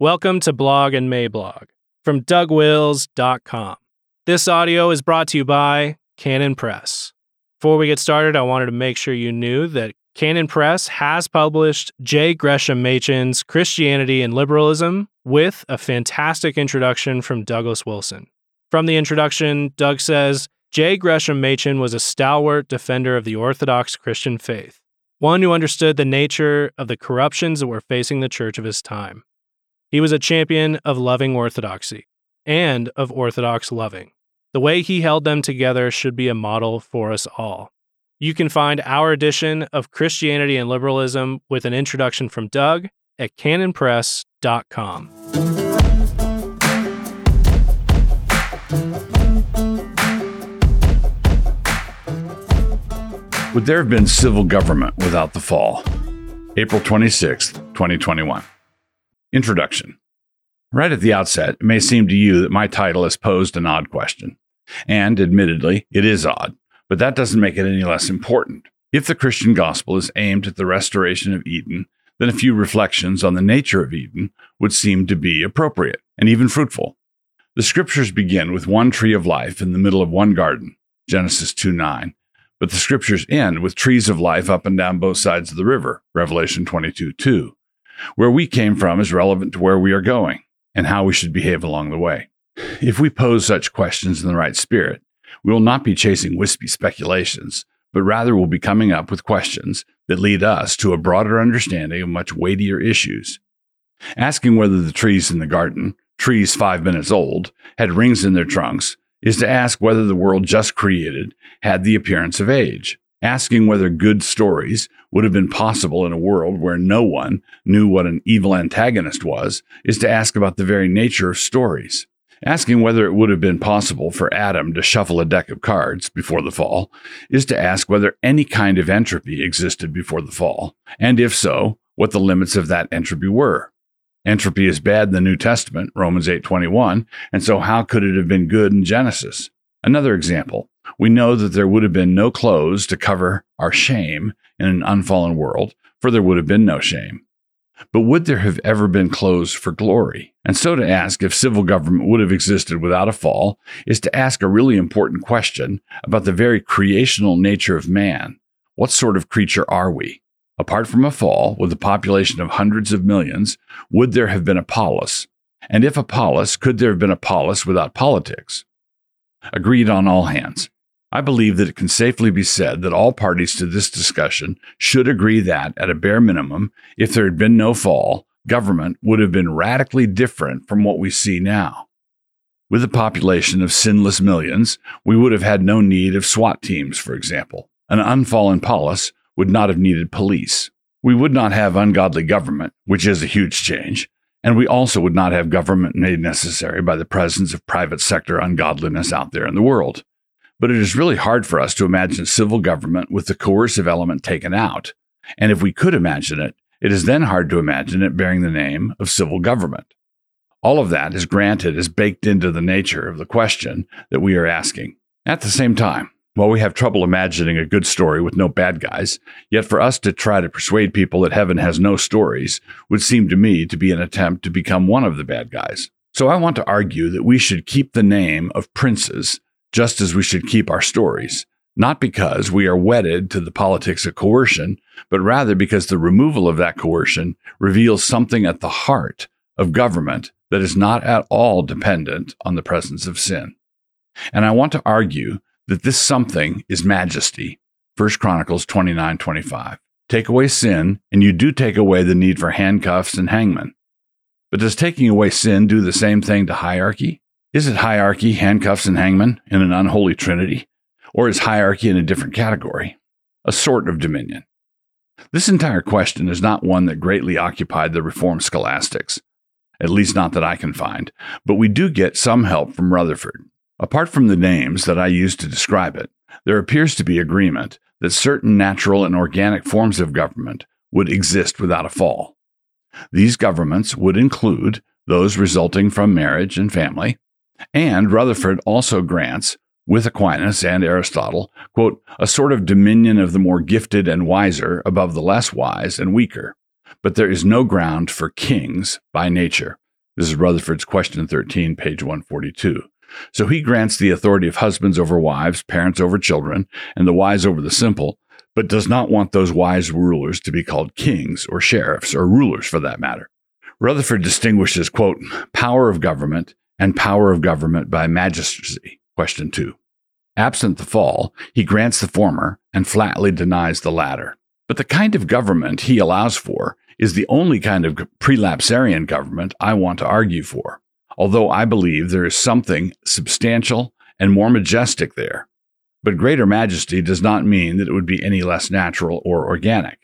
Welcome to Blog and Mablog from DougWils.com. This audio is brought to you by Canon Press. Before we get started, I wanted to make sure you knew that Canon Press has published J. Gresham Machen's Christianity and Liberalism with a fantastic introduction from Douglas Wilson. From the introduction, Doug says J. Gresham Machen was a stalwart defender of the Orthodox Christian faith, one who understood the nature of the corruptions that were facing the church of his time. He was a champion of loving orthodoxy and of orthodox loving. The way he held them together should be a model for us all. You can find our edition of Christianity and Liberalism with an introduction from Doug at canonpress.com. Would there have been civil government without the fall? April 26, 2021. Introduction. Right at the outset, it may seem to you that my title has posed an odd question. And admittedly, it is odd, but that doesn't make it any less important. If the Christian gospel is aimed at the restoration of Eden, then a few reflections on the nature of Eden would seem to be appropriate and even fruitful. The scriptures begin with one tree of life in the middle of one garden, Genesis 2 9, but the scriptures end with trees of life up and down both sides of the river, Revelation 22 2. Where we came from is relevant to where we are going and how we should behave along the way. If we pose such questions in the right spirit, we will not be chasing wispy speculations, but rather will be coming up with questions that lead us to a broader understanding of much weightier issues. Asking whether the trees in the garden, trees five minutes old, had rings in their trunks, is to ask whether the world just created had the appearance of age. Asking whether good stories would have been possible in a world where no one knew what an evil antagonist was is to ask about the very nature of stories. Asking whether it would have been possible for Adam to shuffle a deck of cards before the fall is to ask whether any kind of entropy existed before the fall, and if so, what the limits of that entropy were. Entropy is bad in the New Testament, Romans 8:21, and so how could it have been good in Genesis? Another example, we know that there would have been no clothes to cover our shame in an unfallen world, for there would have been no shame. But would there have ever been clothes for glory? And so to ask if civil government would have existed without a fall is to ask a really important question about the very creational nature of man. What sort of creature are we? Apart from a fall, with a population of hundreds of millions, would there have been a polis? And if a polis, could there have been a polis without politics? Agreed on all hands. I believe that it can safely be said that all parties to this discussion should agree that, at a bare minimum, if there had been no fall, government would have been radically different from what we see now. With a population of sinless millions, we would have had no need of SWAT teams, for example. An unfallen polis would not have needed police. We would not have ungodly government, which is a huge change, and we also would not have government made necessary by the presence of private sector ungodliness out there in the world. But it is really hard for us to imagine civil government with the coercive element taken out. And if we could imagine it, it is then hard to imagine it bearing the name of civil government. All of that is granted as baked into the nature of the question that we are asking. At the same time, while we have trouble imagining a good story with no bad guys, yet for us to try to persuade people that heaven has no stories would seem to me to be an attempt to become one of the bad guys. So I want to argue that we should keep the name of princes just as we should keep our stories, not because we are wedded to the politics of coercion, but rather because the removal of that coercion reveals something at the heart of government that is not at all dependent on the presence of sin. And I want to argue that this something is majesty. 1 Chronicles 29 25. Take away sin, and you do take away the need for handcuffs and hangmen. But does taking away sin do the same thing to hierarchy? Is it hierarchy, handcuffs, and hangmen in an unholy trinity? Or is hierarchy in a different category? A sort of dominion. This entire question is not one that greatly occupied the Reformed scholastics, at least not that I can find, but we do get some help from Rutherford. Apart from the names that I use to describe it, there appears to be agreement that certain natural and organic forms of government would exist without a fall. These governments would include those resulting from marriage and family, and Rutherford also grants, with Aquinas and Aristotle, quote, a sort of dominion of the more gifted and wiser above the less wise and weaker. But there is no ground for kings by nature, This is Rutherford's question 13, page 142. So he grants the authority of husbands over wives, parents over children, and the wise over the simple, but does not want those wise rulers to be called kings or sheriffs or rulers for that matter. Rutherford distinguishes, quote, power of government and power of government by magistracy, question two. Absent the fall, he grants the former and flatly denies the latter. But the kind of government he allows for is the only kind of prelapsarian government I want to argue for although I believe there is something substantial and more majestic there. But greater majesty does not mean that it would be any less natural or organic.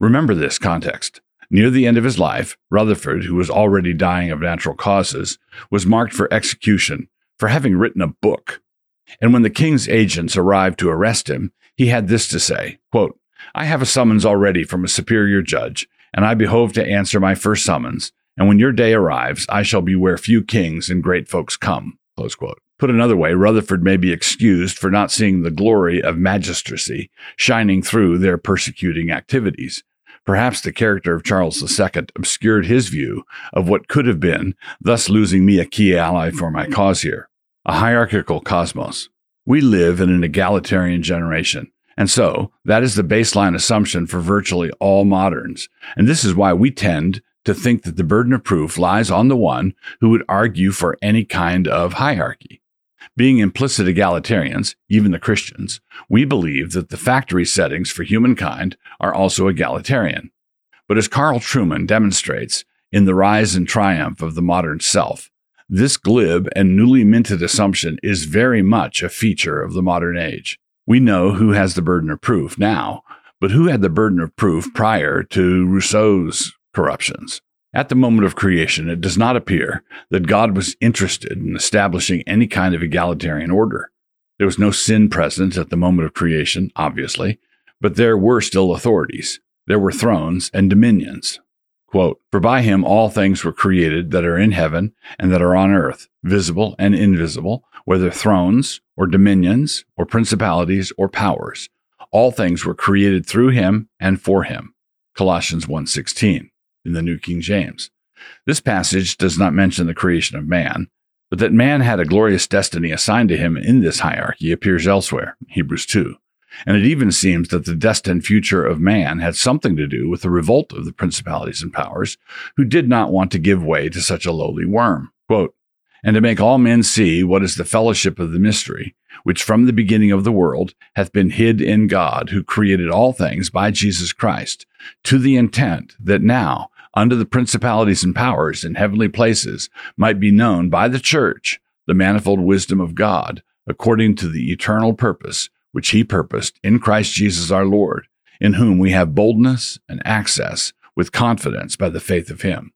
Remember this context. Near the end of his life, Rutherford, who was already dying of natural causes, was marked for execution for having written a book. And when the king's agents arrived to arrest him, he had this to say quote, I have a summons already from a superior judge, and I behove to answer my first summons, and when your day arrives, I shall be where few kings and great folks come. Put another way, Rutherford may be excused for not seeing the glory of magistracy shining through their persecuting activities. Perhaps the character of Charles II obscured his view of what could have been, thus losing me a key ally for my cause here. A hierarchical cosmos. We live in an egalitarian generation, and so that is the baseline assumption for virtually all moderns. And this is why we tend to think that the burden of proof lies on the one who would argue for any kind of hierarchy. Being implicit egalitarians, even the Christians, we believe that the factory settings for humankind are also egalitarian. But as Carl Trueman demonstrates in The Rise and Triumph of the Modern Self, this glib and newly minted assumption is very much a feature of the modern age. We know who has the burden of proof now, but who had the burden of proof prior to Rousseau's corruptions. At the moment of creation, it does not appear that God was interested in establishing any kind of egalitarian order. There was no sin present at the moment of creation, obviously, but there were still authorities. There were thrones and dominions. Quote, For by him all things were created that are in heaven and that are on earth, visible and invisible, whether thrones or dominions or principalities or powers. All things were created through him and for him. Colossians 1:16 in the New King James. This passage does not mention the creation of man, but that man had a glorious destiny assigned to him in this hierarchy appears elsewhere, Hebrews 2. And it even seems that the destined future of man had something to do with the revolt of the principalities and powers, who did not want to give way to such a lowly worm. Quote, and to make all men see what is the fellowship of the mystery, which from the beginning of the world hath been hid in God, who created all things by Jesus Christ, to the intent that now under the principalities and powers in heavenly places might be known by the church the manifold wisdom of God, according to the eternal purpose which he purposed in Christ Jesus our Lord, in whom we have boldness and access with confidence by the faith of him.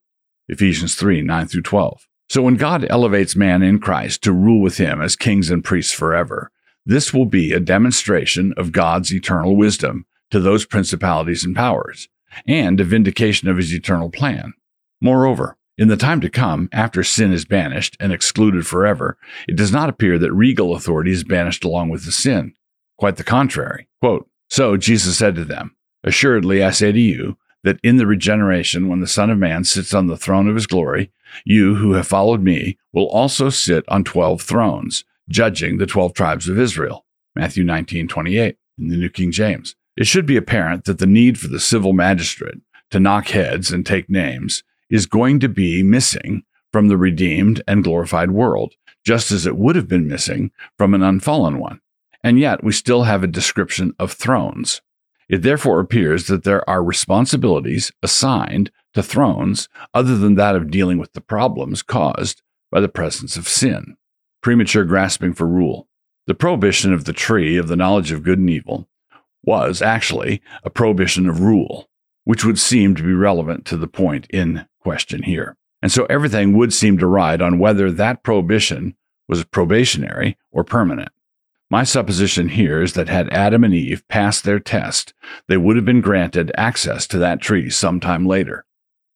Ephesians 3 9 through 12. So when God elevates man in Christ to rule with him as kings and priests forever, this will be a demonstration of God's eternal wisdom to those principalities and powers and a vindication of his eternal plan. Moreover, in the time to come, after sin is banished and excluded forever, it does not appear that regal authority is banished along with the sin. Quite the contrary. Quote, so Jesus said to them, Assuredly, I say to you, that in the regeneration, when the Son of Man sits on the throne of his glory, you who have followed me will also sit on twelve thrones, judging the twelve tribes of Israel. Matthew 19, 28 in the New King James. It should be apparent that the need for the civil magistrate to knock heads and take names is going to be missing from the redeemed and glorified world, just as it would have been missing from an unfallen one. And yet we still have a description of thrones. It therefore appears that there are responsibilities assigned to thrones other than that of dealing with the problems caused by the presence of sin, premature grasping for rule. The prohibition of the tree of the knowledge of good and evil was actually a prohibition of rule, which would seem to be relevant to the point in question here. And so everything would seem to ride on whether that prohibition was probationary or permanent. My supposition here is that had Adam and Eve passed their test, they would have been granted access to that tree sometime later.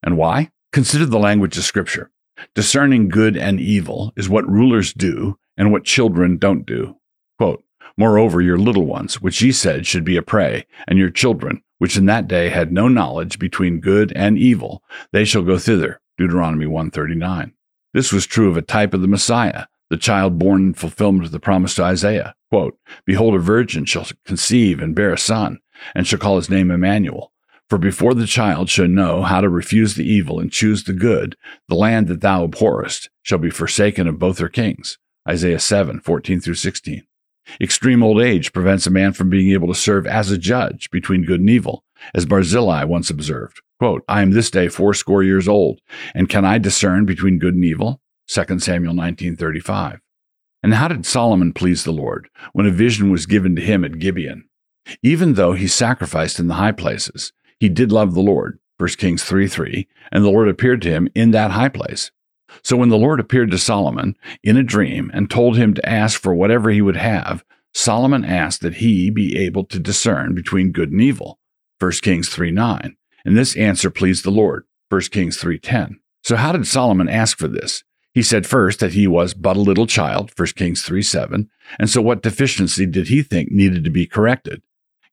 And why? Consider the language of Scripture. Discerning good and evil is what rulers do and what children don't do. Quote, Moreover, your little ones, which ye said should be a prey, and your children, which in that day had no knowledge between good and evil, they shall go thither. Deuteronomy 139. This was true of a type of the Messiah, the child born in fulfillment of the promise to Isaiah. Quote, Behold, a virgin shall conceive and bear a son, and shall call his name Emmanuel. For before the child shall know how to refuse the evil and choose the good, the land that thou abhorrest shall be forsaken of both her kings. Isaiah 7, 14 through 16. Extreme old age prevents a man from being able to serve as a judge between good and evil, as Barzillai once observed. Quote, I am this day fourscore years old, and can I discern between good and evil? 2 Samuel 19:35. And how did Solomon please the Lord when a vision was given to him at Gibeon? Even though he sacrificed in the high places, he did love the Lord. 1 Kings 3 3, and the Lord appeared to him in that high place. So when the Lord appeared to Solomon in a dream and told him to ask for whatever he would have, Solomon asked that he be able to discern between good and evil. 1 Kings 3 9. And this answer pleased the Lord. 1 Kings 3:10. So how did Solomon ask for this? He said first that he was but a little child, 1 Kings 3:7. And so what deficiency did he think needed to be corrected?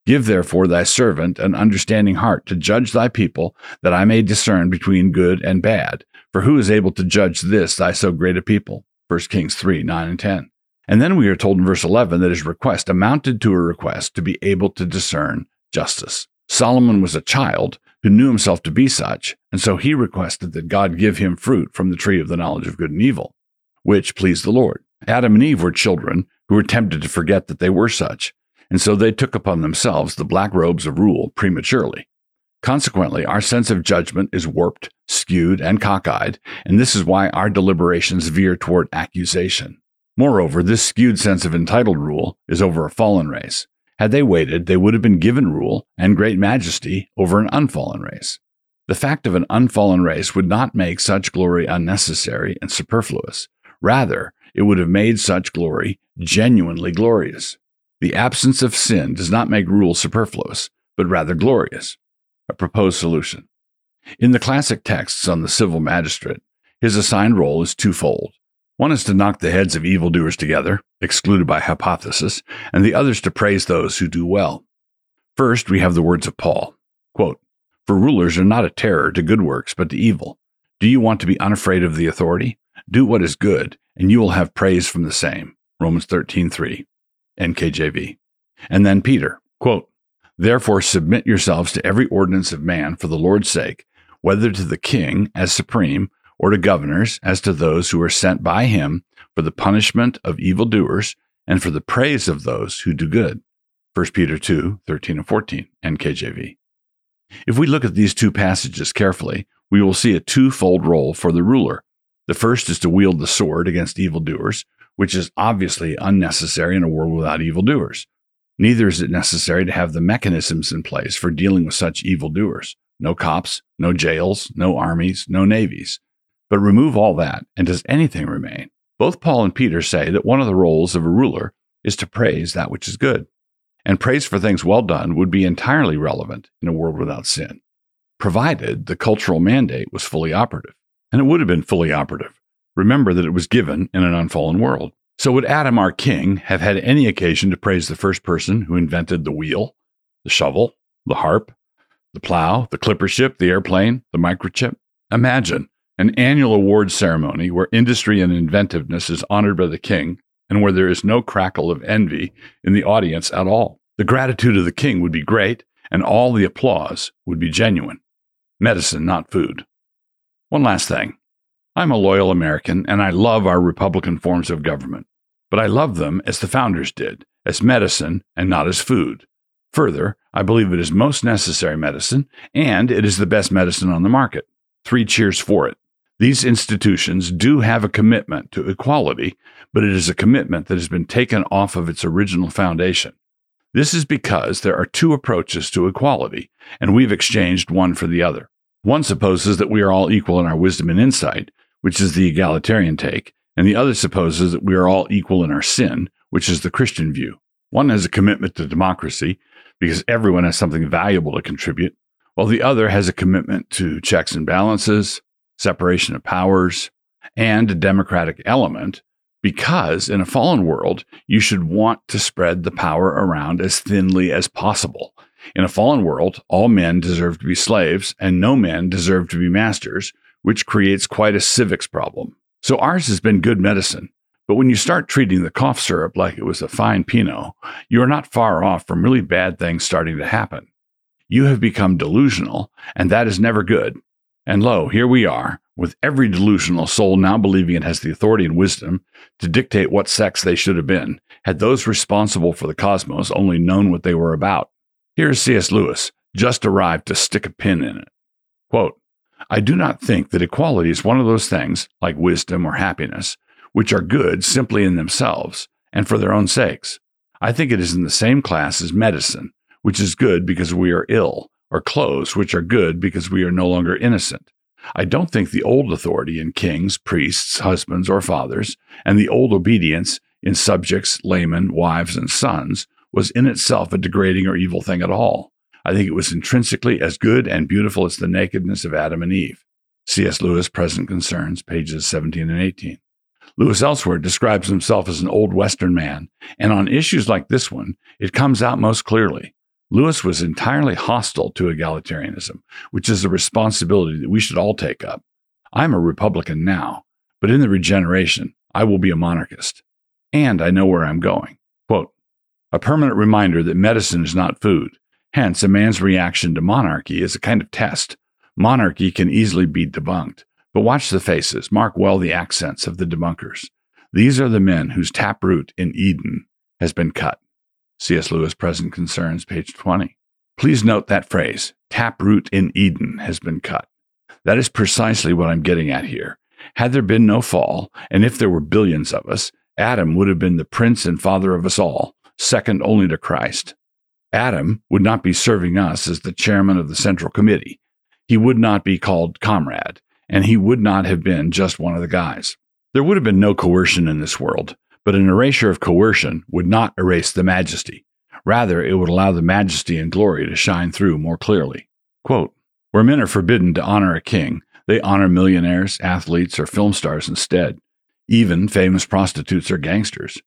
Give therefore thy servant an understanding heart to judge thy people, that I may discern between good and bad. For who is able to judge this thy so great a people? 1 Kings 3, 9 and 10. And then we are told in verse 11 that his request amounted to a request to be able to discern justice. Solomon was a child who knew himself to be such, and so he requested that God give him fruit from the tree of the knowledge of good and evil, which pleased the Lord. Adam and Eve were children who were tempted to forget that they were such, and so they took upon themselves the black robes of rule prematurely. Consequently, our sense of judgment is warped, skewed, and cockeyed, and this is why our deliberations veer toward accusation. Moreover, this skewed sense of entitled rule is over a fallen race. Had they waited, they would have been given rule and great majesty over an unfallen race. The fact of an unfallen race would not make such glory unnecessary and superfluous. Rather, it would have made such glory genuinely glorious. The absence of sin does not make rule superfluous, but rather glorious a proposed solution. In the classic texts on the civil magistrate, his assigned role is twofold. One is to knock the heads of evildoers together, excluded by hypothesis, and the other is to praise those who do well. First, we have the words of Paul quote, For rulers are not a terror to good works, but to evil. Do you want to be unafraid of the authority? Do what is good, and you will have praise from the same. Romans 13:3, NKJV. And then Peter, quote, Therefore, submit yourselves to every ordinance of man for the Lord's sake, whether to the king as supreme, or to governors as to those who are sent by him for the punishment of evildoers and for the praise of those who do good. 1 Peter 2 13 and 14, NKJV. If we look at these two passages carefully, we will see a twofold role for the ruler. The first is to wield the sword against evildoers, which is obviously unnecessary in a world without evildoers. Neither is it necessary to have the mechanisms in place for dealing with such evildoers. No cops, no jails, no armies, no navies. But remove all that, and does anything remain? Both Paul and Peter say that one of the roles of a ruler is to praise that which is good. And praise for things well done would be entirely relevant in a world without sin, provided the cultural mandate was fully operative. And it would have been fully operative. Remember that it was given in an unfallen world. So, would Adam, our king, have had any occasion to praise the first person who invented the wheel, the shovel, the harp, the plow, the clipper ship, the airplane, the microchip? Imagine an annual award ceremony where industry and inventiveness is honored by the king and where there is no crackle of envy in the audience at all. The gratitude of the king would be great, and all the applause would be genuine. Medicine, not food. One last thing. I'm a loyal American, and I love our Republican forms of government but I love them as the founders did, as medicine and not as food. Further, I believe it is most necessary medicine, and it is the best medicine on the market. Three cheers for it. These institutions do have a commitment to equality, but it is a commitment that has been taken off of its original foundation. This is because there are two approaches to equality, and we've exchanged one for the other. One supposes that we are all equal in our wisdom and insight, which is the egalitarian take, and the other supposes that we are all equal in our sin, which is the Christian view. One has a commitment to democracy because everyone has something valuable to contribute, while the other has a commitment to checks and balances, separation of powers, and a democratic element because in a fallen world, you should want to spread the power around as thinly as possible. In a fallen world, all men deserve to be slaves and no men deserve to be masters, which creates quite a civics problem. So ours has been good medicine. But when you start treating the cough syrup like it was a fine Pinot, you are not far off from really bad things starting to happen. You have become delusional, and that is never good. And lo, here we are, with every delusional soul now believing it has the authority and wisdom to dictate what sex they should have been, had those responsible for the cosmos only known what they were about. Here is C.S. Lewis, just arrived to stick a pin in it. Quote, I do not think that equality is one of those things, like wisdom or happiness, which are good simply in themselves and for their own sakes. I think it is in the same class as medicine, which is good because we are ill, or clothes, which are good because we are no longer innocent. I don't think the old authority in kings, priests, husbands, or fathers, and the old obedience in subjects, laymen, wives, and sons was in itself a degrading or evil thing at all. I think it was intrinsically as good and beautiful as the nakedness of Adam and Eve. C.S. Lewis, Present Concerns, pages 17 and 18. Lewis elsewhere describes himself as an old Western man, and on issues like this one, it comes out most clearly. Lewis was entirely hostile to egalitarianism, which is a responsibility that we should all take up. I'm a Republican now, but in the regeneration, I will be a monarchist. And I know where I'm going. Quote, a permanent reminder that medicine is not food. Hence, a man's reaction to monarchy is a kind of test. Monarchy can easily be debunked. But watch the faces, mark well the accents of the debunkers. These are the men whose taproot in Eden has been cut. C.S. Lewis, Present Concerns, page 20. Please note that phrase, taproot in Eden has been cut. That is precisely what I'm getting at here. Had there been no fall, and if there were billions of us, Adam would have been the prince and father of us all, second only to Christ. Adam would not be serving us as the chairman of the Central Committee. He would not be called comrade and he would not have been just one of the guys. There would have been no coercion in this world, but an erasure of coercion would not erase the majesty. Rather, it would allow the majesty and glory to shine through more clearly. Quote, Where men are forbidden to honor a king, they honor millionaires, athletes, or film stars instead. Even famous prostitutes or gangsters.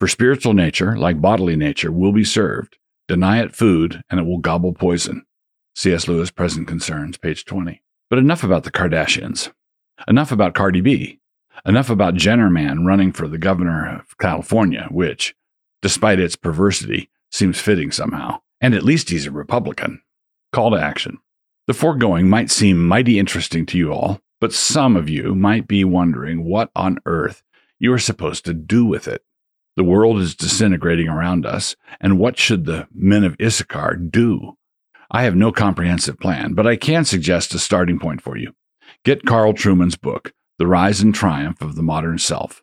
For spiritual nature, like bodily nature, will be served. Deny it food, and it will gobble poison. C.S. Lewis, Present Concerns, page 20. But enough about the Kardashians. Enough about Cardi B. Enough about Jenner Man running for the governor of California, which, despite its perversity, seems fitting somehow. And at least he's a Republican. Call to action. The foregoing might seem mighty interesting to you all, but some of you might be wondering what on earth you are supposed to do with it. The world is disintegrating around us, and what should the men of Issachar do? I have no comprehensive plan, but I can suggest a starting point for you. Get Carl Trueman's book, The Rise and Triumph of the Modern Self.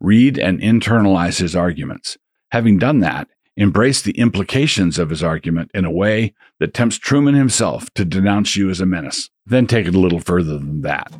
Read and internalize his arguments. Having done that, embrace the implications of his argument in a way that tempts Trueman himself to denounce you as a menace. Then take it a little further than that.